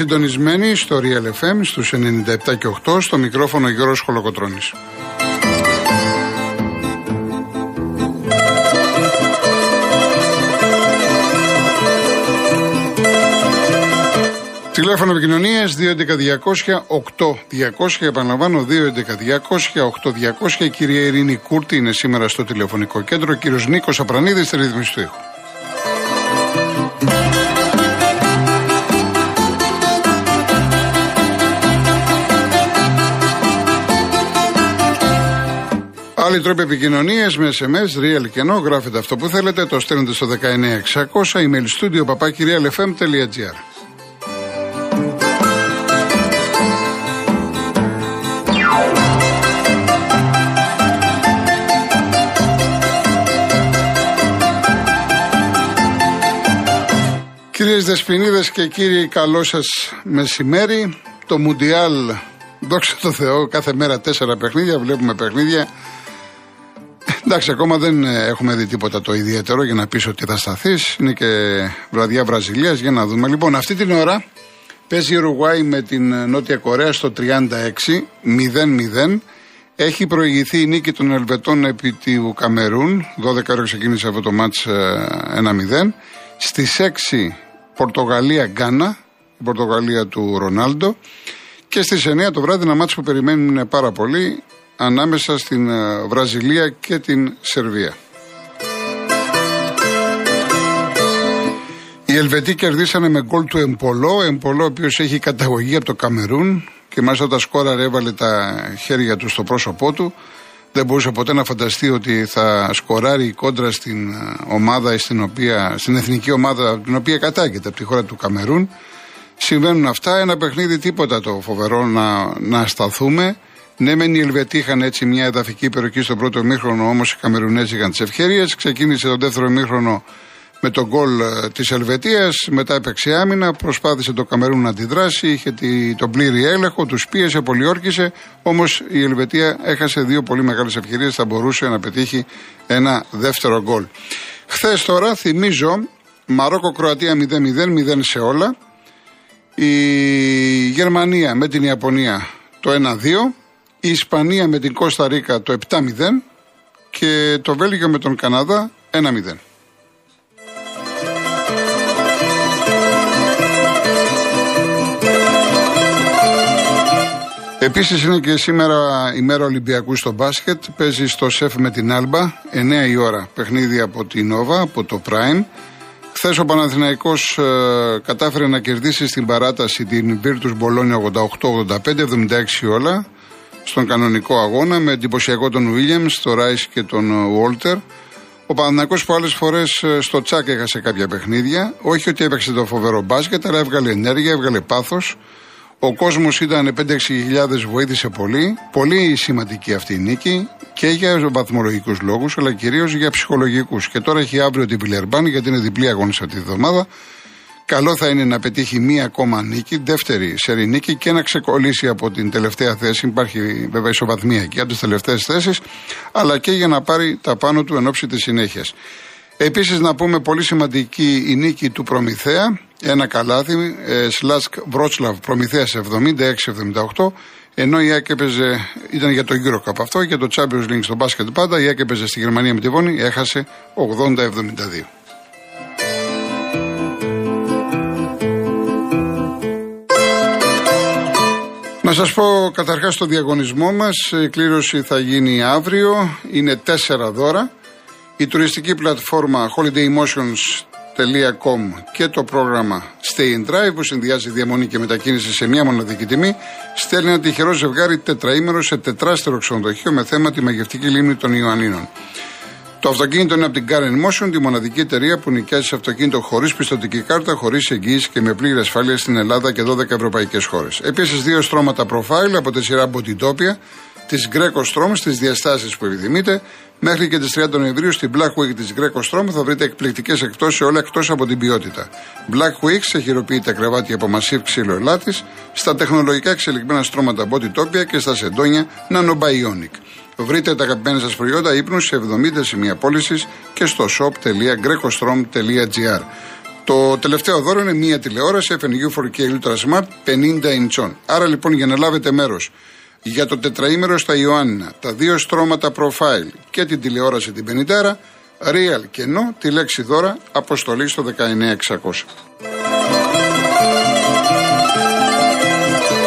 Είστε συντονισμένοι στο Real FM στους 97 και 8 στο μικρόφωνο Γιώργος Χολοκοτρώνης. Τηλέφωνο επικοινωνίας 211-200-8200. Επαναλαμβάνω 211-200-8200. Η κυρία Ειρήνη Κούρτη είναι σήμερα στο τηλεφωνικό κέντρο. Ο κύριος Νίκος Απρανίδης στη ρύθμιση του ήχου. Άλλοι τρόποι επικοινωνία με SMS, real και no, γράφετε αυτό που θέλετε, το στέλνετε στο 19600, email studio papakirialfm.gr. Κυρίες Δεσποινίδες και κύριοι καλό σας μεσημέρι Το Μουντιάλ Δόξα τω Θεώ κάθε μέρα τέσσερα παιχνίδια Βλέπουμε παιχνίδια Εντάξει, ακόμα δεν έχουμε δει τίποτα το ιδιαίτερο για να πεις ότι θα σταθείς. Είναι και βραδιά Βραζιλίας για να δούμε. Λοιπόν, αυτή την ώρα παίζει η Ουρουγουάη με την Νότια Κορέα στο 36, 0-0. Έχει προηγηθεί η νίκη των Ελβετών επί του Καμερούν. 12 ώρα ξεκίνησε αυτό το μάτς 1-0. Ε, Στις 6 Πορτογαλία Γκάνα, η Πορτογαλία του Ρονάλντο. Και στις 9 το βράδυ ένα μάτσο που περιμένουν πάρα πολύ ανάμεσα στην ε, Βραζιλία και την Σερβία. Οι Ελβετοί κερδίσανε με γκολ του Εμπολό, Εμπολό ο οποίος έχει καταγωγή από το Καμερούν και μάλιστα όταν σκόραρε έβαλε τα χέρια του στο πρόσωπό του. Δεν μπορούσε ποτέ να φανταστεί ότι θα σκοράρει η κόντρα στην ε, ομάδα, στην, οποία, στην εθνική ομάδα την οποία κατάγεται από τη χώρα του Καμερούν. Συμβαίνουν αυτά, ένα παιχνίδι τίποτα το φοβερό να, να σταθούμε. Ναι, μεν οι Ελβετοί είχαν έτσι μια εδαφική υπεροχή στο πρώτο μήχρονο, όμως οι Καμερουνέζοι είχαν τις ευκαιρίε. Ξεκίνησε το δεύτερο μήχρονο με τον γκολ ε, της Ελβετίας, μετά έπαιξε άμυνα, προσπάθησε το Καμερούν να αντιδράσει, είχε τον πλήρη έλεγχο, τους πίεσε, πολιόρκησε. Όμως η Ελβετία έχασε δύο πολύ μεγάλες ευκαιρίε, θα μπορούσε να πετύχει ένα δεύτερο γκολ. Χθες τώρα, θυμίζω, Μαρόκο-Κροατία 0-0, 0 σε όλα. Η Γερμανία με την Ιαπωνία το 1-2 η Ισπανία με την Κώστα Ρίκα το 7-0 και το Βέλγιο με τον Καναδά 1-0. Επίσης είναι και σήμερα η μέρα Ολυμπιακού στο μπάσκετ. Παίζει στο σεφ με την Άλμπα, 9 η ώρα. Παιχνίδι από την Νόβα, από το Prime. Χθες ο Παναθηναϊκός ε, κατάφερε να κερδίσει στην παράταση την Virtus Bologna 88-85, 76 όλα στον κανονικό αγώνα με εντυπωσιακό τον Βίλιαμ, τον Ράι και τον Βόλτερ. Ο Παναναναϊκό που άλλες φορές ε, στο τσάκ έχασε κάποια παιχνίδια. Όχι ότι έπαιξε το φοβερό μπάσκετ, αλλά έβγαλε ενέργεια, έβγαλε πάθος. Ο κόσμος ήταν 5-6 βοήθησε πολύ. Πολύ σημαντική αυτή η νίκη και για βαθμολογικούς λόγους, αλλά κυρίως για ψυχολογικούς. Και τώρα έχει αύριο την Πιλερμπάν, γιατί είναι διπλή αγώνιση αυτή τη βδομάδα. Καλό θα είναι να πετύχει μία ακόμα νίκη, δεύτερη σερή νίκη και να ξεκολλήσει από την τελευταία θέση. Υπάρχει βέβαια ισοβαθμία εκεί από τι τελευταίες θέσεις, αλλά και για να πάρει τα πάνω του εν ώψη της συνέχειας. Επίσης, να πούμε πολύ σημαντική η νίκη του Προμηθέα. Ένα καλάθι, ε, Σλάσκ Βρότσλαβ Προμηθέας 76-78. Ενώ η ΑΕΚ έπαιζε, ήταν για το Eurocup αυτό, για το Champions League στο μπάσκετ πάντα. Η ΑΕΚ έπαιζε στη Γερμανία με τη Βόνη, έχασε 80-72. Να σας πω καταρχάς το διαγωνισμό μας, η κλήρωση θα γίνει αύριο, είναι τέσσερα δώρα. Η τουριστική πλατφόρμα holidaymotions.com και το πρόγραμμα Stay in Drive που συνδυάζει διαμονή και μετακίνηση σε μια μοναδική τιμή στέλνει ένα τυχερό ζευγάρι τετραήμερο σε τετράστερο ξενοδοχείο με θέμα τη μαγευτική λίμνη των Ιωαννίνων. Το αυτοκίνητο είναι από την Car Motion, τη μοναδική εταιρεία που νοικιάζει σε αυτοκίνητο χωρίς πιστοτική κάρτα, χωρίς εγγύηση και με πλήρη ασφάλεια στην Ελλάδα και 12 ευρωπαϊκές χώρες. Επίσης, δύο στρώματα profile από τη σειρά Botitopia, της Greco Strom στις διαστάσεις που επιθυμείτε. Μέχρι και τις 30 Νοεμβρίου στην Black Week της Greco Strom θα βρείτε εκπληκτικές εκτόσει όλα εκτός από την ποιότητα. Black Week σε χειροποίητα κρεβάτια από Massive ξύλο ελάτη, στα τεχνολογικά εξελιγμένα στρώματα Botitopia και στα σεντόνια Nanobionic. Βρείτε τα αγαπημένα σας προϊόντα ύπνους σε 70 σημεία πώλησης και στο shop.grecostrom.gr. Το τελευταίο δώρο είναι μία τηλεόραση FNU 4K Ultra Smart 50 inch. Άρα λοιπόν για να λάβετε μέρος για το τετραήμερο στα Ιωάννινα, τα δύο στρώματα profile και την τηλεόραση την 50, real και no, τη λέξη δώρα, αποστολή στο 19600.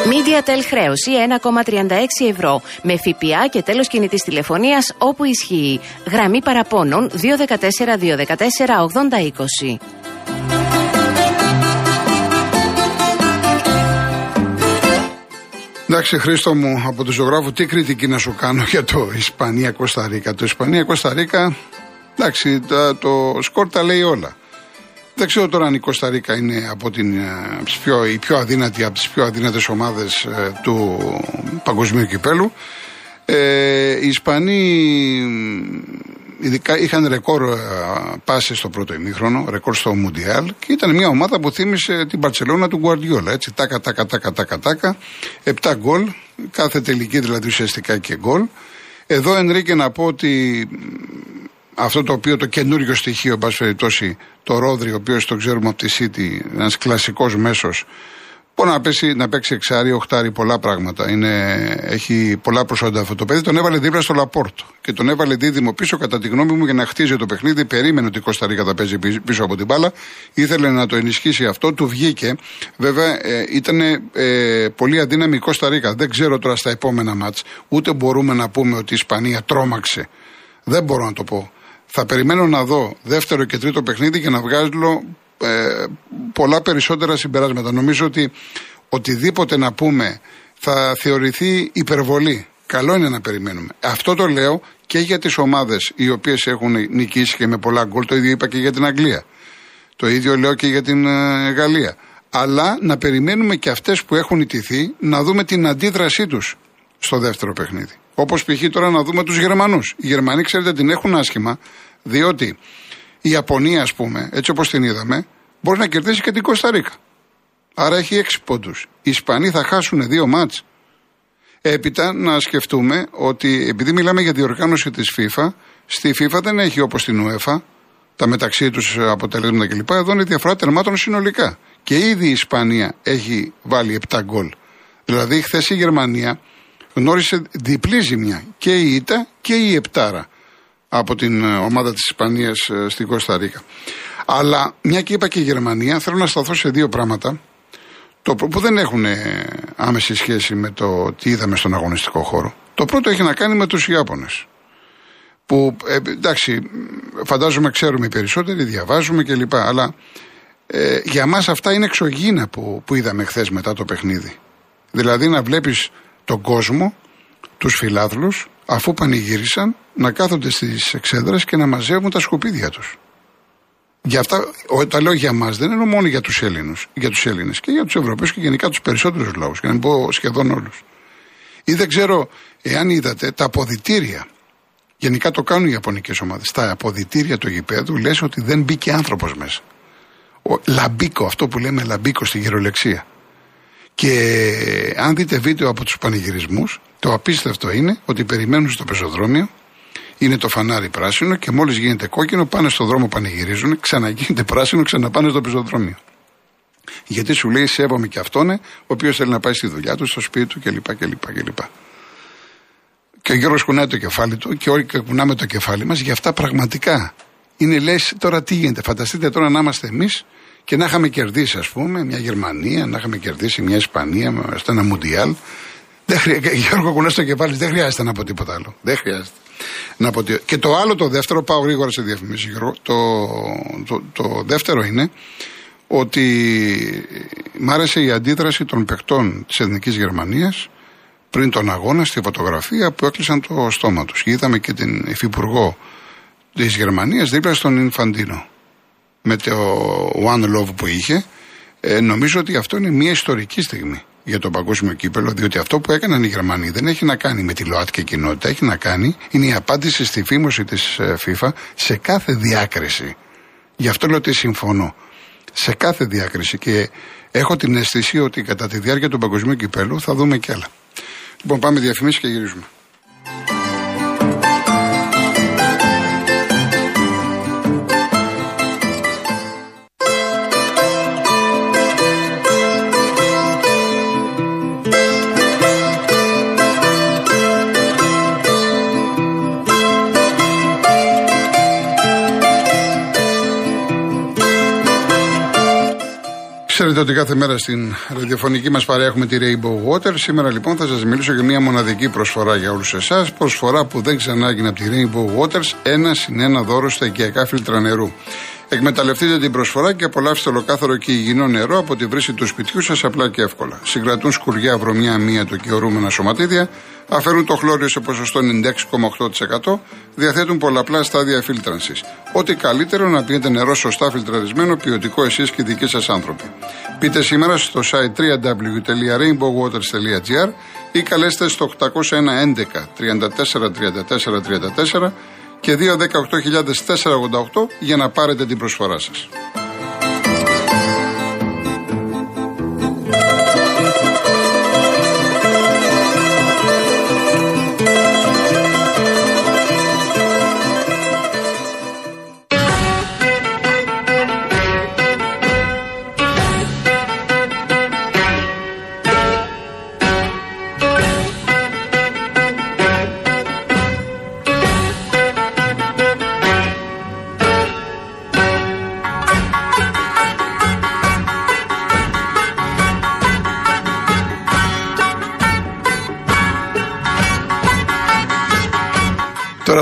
MediaTel χρέωση 1,36 ευρώ με ΦΠΑ και τέλος κινητής τηλεφωνίας όπου ισχύει. Γραμμή παραπώνων 214-214-8020. Εντάξει, Χρήστο μου, από τον ζωγράφο, τι κριτική να σου κάνω για το Ισπανία-Κωνσταντίνα. Το Ισπανία-Κωνσταντίνα, εντάξει, το, το σκορ τα λέει όλα. Δεν ξέρω τώρα αν η Κωνσταντίνα είναι από την, ε, πιο, η πιο αδύνατη, από τις πιο αδύνατες ομάδες ε, του παγκοσμίου κυπέλου. Ε, οι Ισπανοί ειδικά είχαν ρεκόρ ε, πάσες στο πρώτο ημίχρονο, ρεκόρ στο Μουντιάλ και ήταν μια ομάδα που θύμισε την Παρσελώνα του Γκουαρδιόλα. Έτσι, τάκα, τάκα, τάκα, τάκα, τάκα. Επτά γκολ, κάθε τελική δηλαδή ουσιαστικά και γκολ. Εδώ, Ενρίκε, να πω ότι αυτό το οποίο το καινούριο στοιχείο, εν περιπτώσει, το Ρόδρυ, ο οποίος το ξέρουμε από τη City, ένας κλασικός μέσος, Μπορεί να, πέσει, να παίξει εξάρι, οχτάρι, πολλά πράγματα. Είναι, έχει πολλά προσόντα αυτό το παιδί. Τον έβαλε δίπλα στο Λαπόρτο και τον έβαλε δίδυμο πίσω, κατά τη γνώμη μου, για να χτίζει το παιχνίδι. Περίμενε ότι η Κωνσταντίνα θα παίζει πίσω από την μπάλα. Ήθελε να το ενισχύσει αυτό. Του βγήκε. Βέβαια, ε, ήταν ε, πολύ αδύναμη η Κωνσταντίνα. Δεν ξέρω τώρα στα επόμενα μάτς. Ούτε μπορούμε να πούμε ότι η Ισπανία τρόμαξε. Δεν μπορώ να το πω. Θα περιμένω να δω δεύτερο και τρίτο παιχνίδι και να βγάζω ε, πολλά περισσότερα συμπεράσματα. Νομίζω ότι οτιδήποτε να πούμε θα θεωρηθεί υπερβολή. Καλό είναι να περιμένουμε. Αυτό το λέω και για τις ομάδες οι οποίες έχουν νικήσει και με πολλά γκολ. Το ίδιο είπα και για την Αγγλία. Το ίδιο λέω και για την ε, Γαλλία. Αλλά να περιμένουμε και αυτές που έχουν ιτηθεί να δούμε την αντίδρασή τους στο δεύτερο παιχνίδι. Όπως π.χ. τώρα να δούμε τους Γερμανούς. Οι Γερμανοί, ξέρετε, την έχουν άσχημα, διότι η Ιαπωνία, ας πούμε, έτσι όπως την είδαμε, μπορεί να κερδίσει και την Κωνσταντίνα. Άρα έχει έξι πόντους. Οι Ισπανοί θα χάσουν δύο μάτς. Έπειτα να σκεφτούμε ότι επειδή μιλάμε για διοργάνωση της FIFA, στη FIFA δεν έχει όπως στην UEFA τα μεταξύ τους αποτελέσματα κλπ. Εδώ είναι διαφορά τερμάτων συνολικά. Και ήδη η Ισπανία έχει βάλει 7 γκολ. Δηλαδή, χθες η Γερμανία γνώρισε διπλή ζημιά. Και η ΙΤΑ και η Επτάρα από την ε, ομάδα της Ισπανίας ε, στην Κωνσταντίνα. Αλλά μια και είπα και η Γερμανία, θέλω να σταθώ σε δύο πράγματα το, που δεν έχουν άμεση σχέση με το τι είδαμε στον αγωνιστικό χώρο. Το πρώτο έχει να κάνει με τους Ιάπωνες. Που ε, εντάξει, φαντάζομαι ξέρουμε οι περισσότεροι, διαβάζουμε κλπ. Αλλά ε, για μας αυτά είναι εξωγήνα που, που είδαμε χθες μετά το παιχνίδι. Δηλαδή να βλέπεις τον κόσμο, τους φιλάθλους, αφού πανηγύρισαν, να κάθονται στις εξέδρες και να μαζεύουν τα σκουπίδια τους. Για αυτά, τα λέω για μας, δεν εννοώ μόνο για τους Έλληνε, για τους Έλληνες και για τους Ευρωπαίους και γενικά τους περισσότερους λαούς, για να μην πω σχεδόν όλους. Ή δεν ξέρω εάν είδατε τα αποδητήρια. Γενικά το κάνουν οι Ιαπωνικές ομάδες. Τα αποδητήρια του γηπέδου λες ότι δεν μπήκε άνθρωπος μέσα. Ο, λαμπίκο, αυτό που λέμε λαμπίκο στη γερολεξία. Και αν δείτε βίντεο από τους πανηγυρισμούς, το απίστευτο είναι ότι περιμένουν στο πεζοδρόμιο, είναι το φανάρι πράσινο και μόλις γίνεται κόκκινο πάνε στον δρόμο πανηγυρίζουν, ξαναγίνεται πράσινο, ξαναπάνε στο πεζοδρόμιο. Γιατί σου λέει σέβομαι και αυτόν, ο οποίος θέλει να πάει στη δουλειά του, στο σπίτι του κλπ. κλπ, κλπ. Και ο Γιώργος κουνάει το κεφάλι του και όλοι κουνάμε το κεφάλι μας για αυτά πραγματικά. Είναι λες τώρα τι γίνεται. Φανταστείτε τώρα να είμαστε εμείς και να είχαμε κερδίσει, ας πούμε, μια Γερμανία, να είχαμε κερδίσει μια Ισπανία στο ένα Μουντιάλ. Δεν χρειάζεται, Γιώργο, κουνά το κεφάλι, δεν χρειάζεται να πω τίποτα άλλο. Δεν χρειάζεται. Να πω Και το άλλο, το δεύτερο, πάω γρήγορα σε διαφημίσεις, Γιώργο. Το, το, το δεύτερο είναι ότι μ' άρεσε η αντίδραση των παιχτών της Εθνικής Γερμανίας πριν τον αγώνα στη φωτογραφία που έκλεισαν το στόμα τους. Είδαμε και την υφυπουργό της Γερμανίας δίπλα στον Ινφαντίνο με το One Love που είχε, ε, νομίζω ότι αυτό είναι μια ιστορική στιγμή για το παγκόσμιο κύπελο, διότι αυτό που έκαναν οι Γερμανοί δεν έχει να κάνει με τη ΛΟΑΤΚΙ κοινότητα, έχει να κάνει, είναι η απάντηση στη φήμωση της ε, FIFA σε κάθε διάκριση. Γι' αυτό λέω ότι συμφωνώ. Σε κάθε διάκριση. Και έχω την αίσθηση ότι κατά τη διάρκεια του παγκοσμίου κυπέλου θα δούμε κι άλλα. Λοιπόν, πάμε διαφημίσεις και γυρίζουμε. Ξέρετε ότι κάθε μέρα στην ραδιοφωνική μας παρέα έχουμε τη Rainbow Water. Σήμερα λοιπόν θα σας μιλήσω για μια μοναδική προσφορά για όλους εσάς. Προσφορά που δεν ξανάγει από τη Rainbow Waters ένα συν ένα δώρο στα οικιακά φίλτρα νερού. Εκμεταλλευτείτε την προσφορά και απολαύστε ολοκάθαρο και υγιεινό νερό από τη βρύση του σπιτιού σας απλά και εύκολα. Συγκρατούν σκουριά, βρωμιά, το και ορούμενα σωματίδια, αφαιρούν το χλώριο σε ποσοστό 96,8%, διαθέτουν πολλαπλά στάδια φίλτρανσης. Ό,τι καλύτερο να πίνετε νερό σωστά φιλτραρισμένο, ποιοτικό εσείς και οι δικοί σας άνθρωποι. Πείτε σήμερα στο site www.rainbowwaters.gr ή καλέστε στο 801 11 34 34 34 και 218.488 για να πάρετε την προσφορά σας.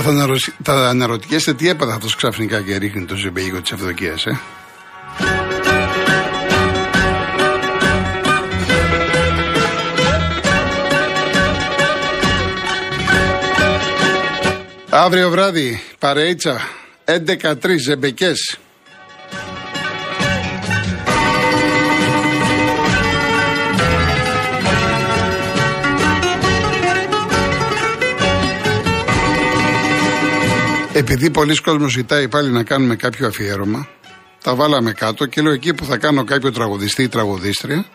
Τώρα θα, αναρωτιέστε, θα αναρωτιέστε τι έπαθε αυτός ξαφνικά και ρίχνει το ζεμπέικο της Ευδοκία, ε. Αύριο βράδυ, παρείτσα, 11-3 ζεμπεκές. Επειδή πολλοί κόσμοι ζητάει πάλι να κάνουμε κάποιο αφιέρωμα, τα βάλαμε κάτω και λέω εκεί που θα κάνω κάποιο τραγουδιστή ή τραγουδίστρια,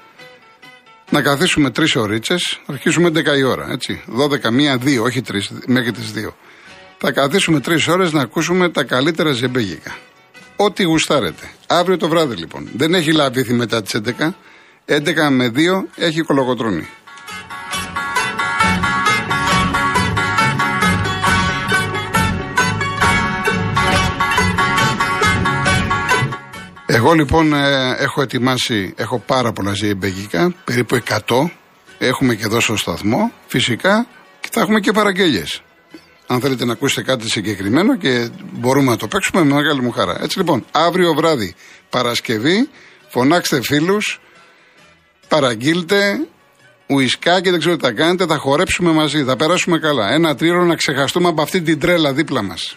να καθίσουμε τρεις ωρίτσε, αρχίσουμε 11 η ώρα, έτσι. 12, μία, δύο, όχι τρεις, μέχρι τις δύο. Θα καθίσουμε τρεις ώρες να ακούσουμε τα καλύτερα ζεμπέγικα. Ό,τι γουστάρετε. Αύριο το βράδυ λοιπόν. Δεν έχει λάβει μετά τις 11. 11 με 2 έχει κολογοτρόνη. Εγώ λοιπόν ε, έχω ετοιμάσει, έχω πάρα πολλά ζεϊμπέγικα, περίπου 100. Έχουμε και εδώ στο σταθμό, φυσικά, και θα έχουμε και παραγγέλιες. Αν θέλετε να ακούσετε κάτι συγκεκριμένο και μπορούμε να το παίξουμε με μεγάλη μου χαρά. Έτσι λοιπόν, αύριο βράδυ, Παρασκευή, φωνάξτε φίλους, παραγγείλτε, ουισκάκι, δεν ξέρω τι θα κάνετε, θα χορέψουμε μαζί, θα περάσουμε καλά. Ένα τρίωρο να ξεχαστούμε από αυτή την τρέλα δίπλα μας.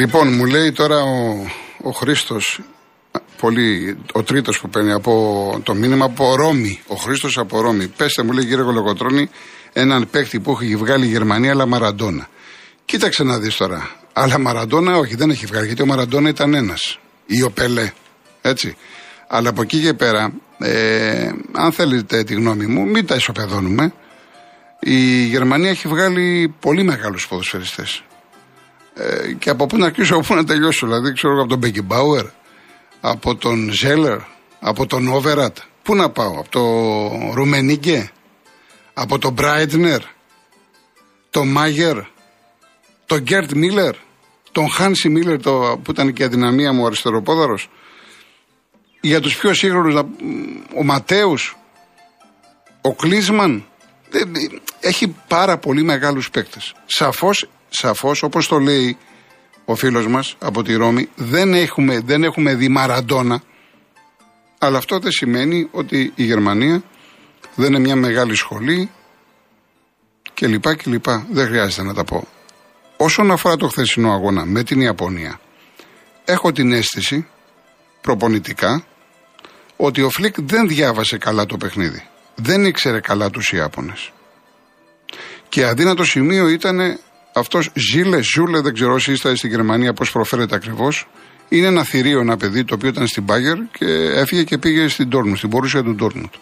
Λοιπόν, μου λέει τώρα ο, ο Χρήστος, πολύ, ο τρίτος που παίρνει από το μήνυμα από Ρώμη. Ο Χρήστος από Ρώμη. Πέστε μου, λέει κύριε Κολοκοτρόνη, έναν παίκτη που έχει βγάλει η Γερμανία, αλλά Μαραντόνα. Κοίταξε να δεις τώρα. Αλλά Μαραντόνα, όχι, δεν έχει βγάλει, γιατί ο Μαραντόνα ήταν ένας. Ή ο Πελέ. Έτσι. Αλλά από εκεί και πέρα, ε, αν θέλετε τη γνώμη μου, μην τα ισοπεδώνουμε. Η Γερμανία έχει βγάλει πολύ μεγάλους ποδοσφαιριστές. Ε, και από πού να αρχίσω, από πού να τελειώσω. Δηλαδή, ξέρω από τον Μπέκι Μπάουερ, από τον Ζέλερ, από τον Όβερατ. Πού να πάω, από το Ρουμενίγκε, από τον Μπράιτνερ, τον Μάγερ, τον Γκέρτ Μίλλερ, τον Χάνσι Μίλλερ το, που ήταν και η αδυναμία μου αριστεροπόδαρος. Για τους πιο σύγχρονους, ο Ματέους, ο Κλίσμαν, έχει πάρα πολύ μεγάλους παίκτες. Σαφώς σαφώς, όπως το λέει ο φίλος μας από τη Ρώμη, δεν έχουμε, δεν έχουμε δει Μαραντόνα. Αλλά αυτό δεν σημαίνει ότι η Γερμανία δεν είναι μια μεγάλη σχολή και λοιπά και λοιπά. Δεν χρειάζεται να τα πω. Όσον αφορά το χθεσινό αγώνα με την Ιαπωνία, έχω την αίσθηση προπονητικά ότι ο Φλικ δεν διάβασε καλά το παιχνίδι. Δεν ήξερε καλά τους Ιάπωνες. Και αδύνατο σημείο ήταν αυτός Ζήλε, Ζούλε, δεν ξέρω όσοι είστε στην Γερμανία πώς προφέρεται ακριβώς. Είναι ένα θηρίο, ένα παιδί το οποίο ήταν στην Μπάγκερ και έφυγε και πήγε στην Τόρμουντ, στην πορούσια του Τόρμουντ.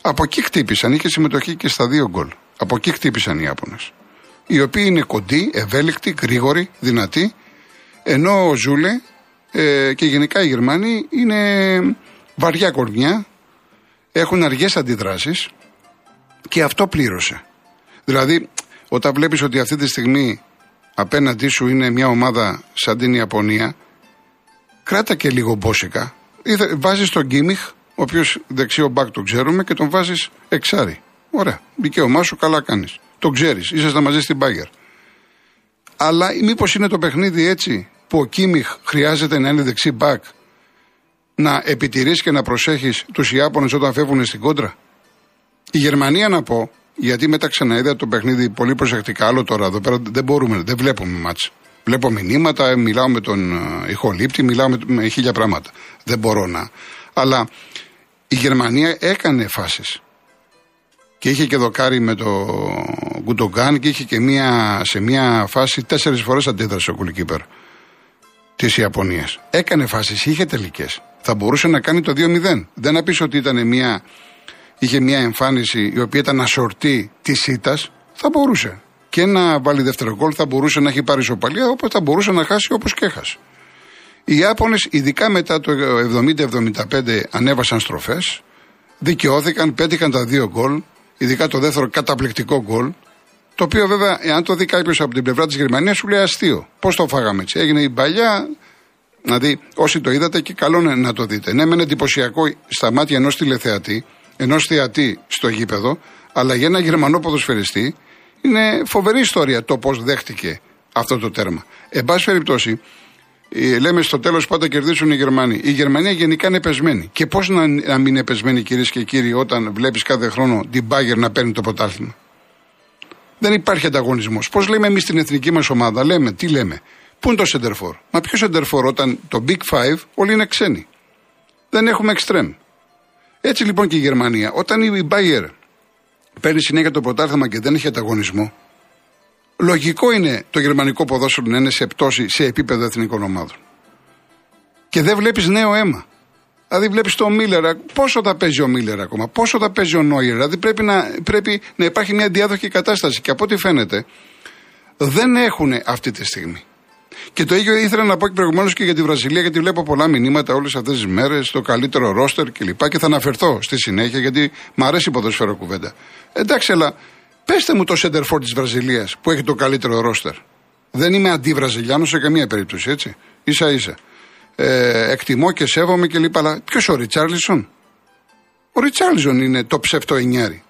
Από εκεί χτύπησαν, είχε συμμετοχή και στα δύο γκολ. Από εκεί χτύπησαν οι Ιάπωνες. Οι οποίοι είναι κοντοί, ευέλικτοι, γρήγοροι, δυνατοί. Ενώ ο Ζούλε ε, και γενικά οι Γερμανοί είναι βαριά κορμιά έχουν αργές αντιδράσεις και αυτό πλήρωσε. Δηλαδή, όταν βλέπεις ότι αυτή τη στιγμή απέναντί σου είναι μια ομάδα σαν την Ιαπωνία, κράτα και λίγο μπόσικα. Βάζεις τον Γκίμιχ, ο οποίος δεξιό μπακ το ξέρουμε, και τον βάζεις εξάρι. Ωραία. Δικαίωμά σου, καλά κάνεις. Το ξέρεις. Ήσασταν μαζί στην Μπάγκερ. Αλλά μήπως είναι το παιχνίδι έτσι που ο Κίμιχ χρειάζεται να είναι δεξί μπακ να επιτηρήσει και να προσέχεις τους Ιάπωνες όταν φεύγουν στην κόντρα; Η Γερμανία να πω, γιατί μετά ξαναείδα το παιχνίδι πολύ προσεκτικά, άλλο τώρα εδώ πέρα δεν μπορούμε, δεν βλέπουμε μάτς. Βλέπω μηνύματα, μιλάω με τον ε, ηχολήπτη, μιλάω με, με χίλια πράγματα. Δεν μπορώ να. Αλλά η Γερμανία έκανε φάσεις. Και είχε και δοκάρι με το Γκουτογκάν και είχε και μία, σε μία φάση τέσσερις φορές αντίδρασε ο Κουλικίπερ της Ιαπωνίας. Έκανε φάσεις, είχε τελικές. Θα μπορούσε να κάνει το 2-0. Δεν να πεις ότι ήταν μια, είχε μια εμφάνιση η οποία ήταν ασορτή της ήττας. Θα μπορούσε. Και να βάλει δεύτερο γκολ θα μπορούσε να έχει πάρει ισοπαλία, όπως θα μπορούσε να χάσει όπως και έχασε. Οι Ιάπωνες, ειδικά μετά το 70-75, ανέβασαν στροφές, δικαιώθηκαν, πέτυχαν τα δύο γκολ, ειδικά το δεύτερο καταπληκτικό γκολ, το οποίο βέβαια, εάν το δει κάποιος από την πλευρά της Γερμανίας, σου λέει αστείο. Πώς το φάγαμε έτσι. Έγινε η παλιά. Δηλαδή, όσοι το είδατε και καλό είναι να το δείτε. Ναι, μεν εντυπωσιακό στα μάτια ενός τηλεθεατή, ενός θεατή στο γήπεδο, αλλά για ένα Γερμανό ποδοσφαιριστή είναι φοβερή ιστορία το πώς δέχτηκε αυτό το τέρμα. Εν πάση περιπτώσει, ε, λέμε στο τέλος πάντα κερδίσουν οι Γερμανοί. Η Γερμανία γενικά είναι πεσμένη. Και πώς να, να μην είναι πεσμένη, κυρίες και κύριοι, όταν βλέπεις κάθε χρόνο την Μπάγκερ να παίρνει το πρωτάθλημα; Δεν υπάρχει ανταγωνισμός. Πώς λέμε εμείς στην εθνική μας ομάδα, λέμε, τι λέμε. Πού είναι το σεντερφόρ; Μα ποιο σεντερφόρ όταν το Big Five όλοι είναι ξένοι. Δεν έχουμε εξτρέμ. Έτσι λοιπόν και η Γερμανία. Όταν η Bayer παίρνει συνέχεια το πρωτάθλημα και δεν έχει ανταγωνισμό, λογικό είναι το γερμανικό ποδόσφαιρο να είναι σε πτώση σε επίπεδο εθνικών ομάδων. Και δεν βλέπεις νέο αίμα. Δηλαδή βλέπεις το Μίλλερ, πόσο θα παίζει ο Μίλλερ ακόμα, πόσο θα παίζει ο Νόιερ. Δηλαδή πρέπει να, πρέπει να υπάρχει μια διάδοχη κατάσταση. Και από ό,τι φαίνεται δεν έχουν αυτή τη στιγμή. Και το ίδιο ήθελα να πω και προηγουμένως και για τη Βραζιλία, γιατί βλέπω πολλά μηνύματα όλες αυτές τις μέρες, το καλύτερο ρόστερ κλπ. Και, και θα αναφερθώ στη συνέχεια, γιατί μου αρέσει η ποδοσφαίρο κουβέντα. Εντάξει, αλλά πέστε μου το center for της Βραζιλίας που έχει το καλύτερο ρόστερ. Δεν είμαι αντί-Βραζιλιάνο σε καμία περίπτωση, έτσι. σα ίσα ε, εκτιμώ και σέβομαι και λοιπά. Αλλά ποιος ο Ριτσάρλισον; Ο Ριτσάρλισον είναι το ψευτό εννιάρι.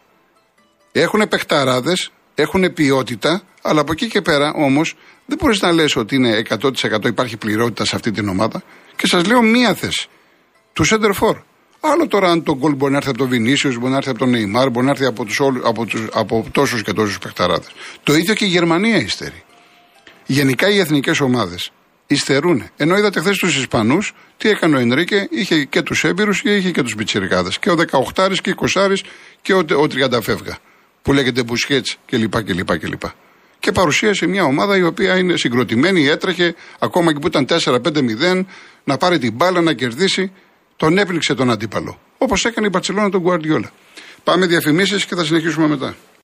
Έχουν παιχταράδες, έχουν ποιότητα, αλλά από εκεί και πέρα όμως δεν μπορείς να λες ότι είναι 100% υπάρχει πληρότητα σε αυτή την ομάδα. Και σας λέω μία θέση. Του Σέντερφορ. Άλλο τώρα αν το γκολ μπορεί να έρθει από τον Βινίσιο, μπορεί να έρθει από τον Νεϊμάρ, μπορεί να έρθει από, τους, από, τους, από τόσους και τόσους παιχταράδες. Το ίδιο και η Γερμανία υστερεί. Γενικά οι εθνικές ομάδες υστερούν. Ενώ είδατε χθες τους Ισπανούς, τι έκανε ο Ενρίκε, είχε και τους έμπειρους και είχε και τους πιτσιρικάδες. Και ο 18 και 20 και ο, ο 30 φεύγα. Που λέγεται Μπουσχέτς κλπ. κλπ, κλπ. Και παρουσίασε μια ομάδα η οποία είναι συγκροτημένη, έτρεχε ακόμα και που ήταν 4-5-0 να πάρει την μπάλα, να κερδίσει. Τον έπληξε τον αντίπαλο. Όπως έκανε η Παρσελόνα τον Γκουαρδιόλα. Πάμε διαφημίσεις και θα συνεχίσουμε μετά.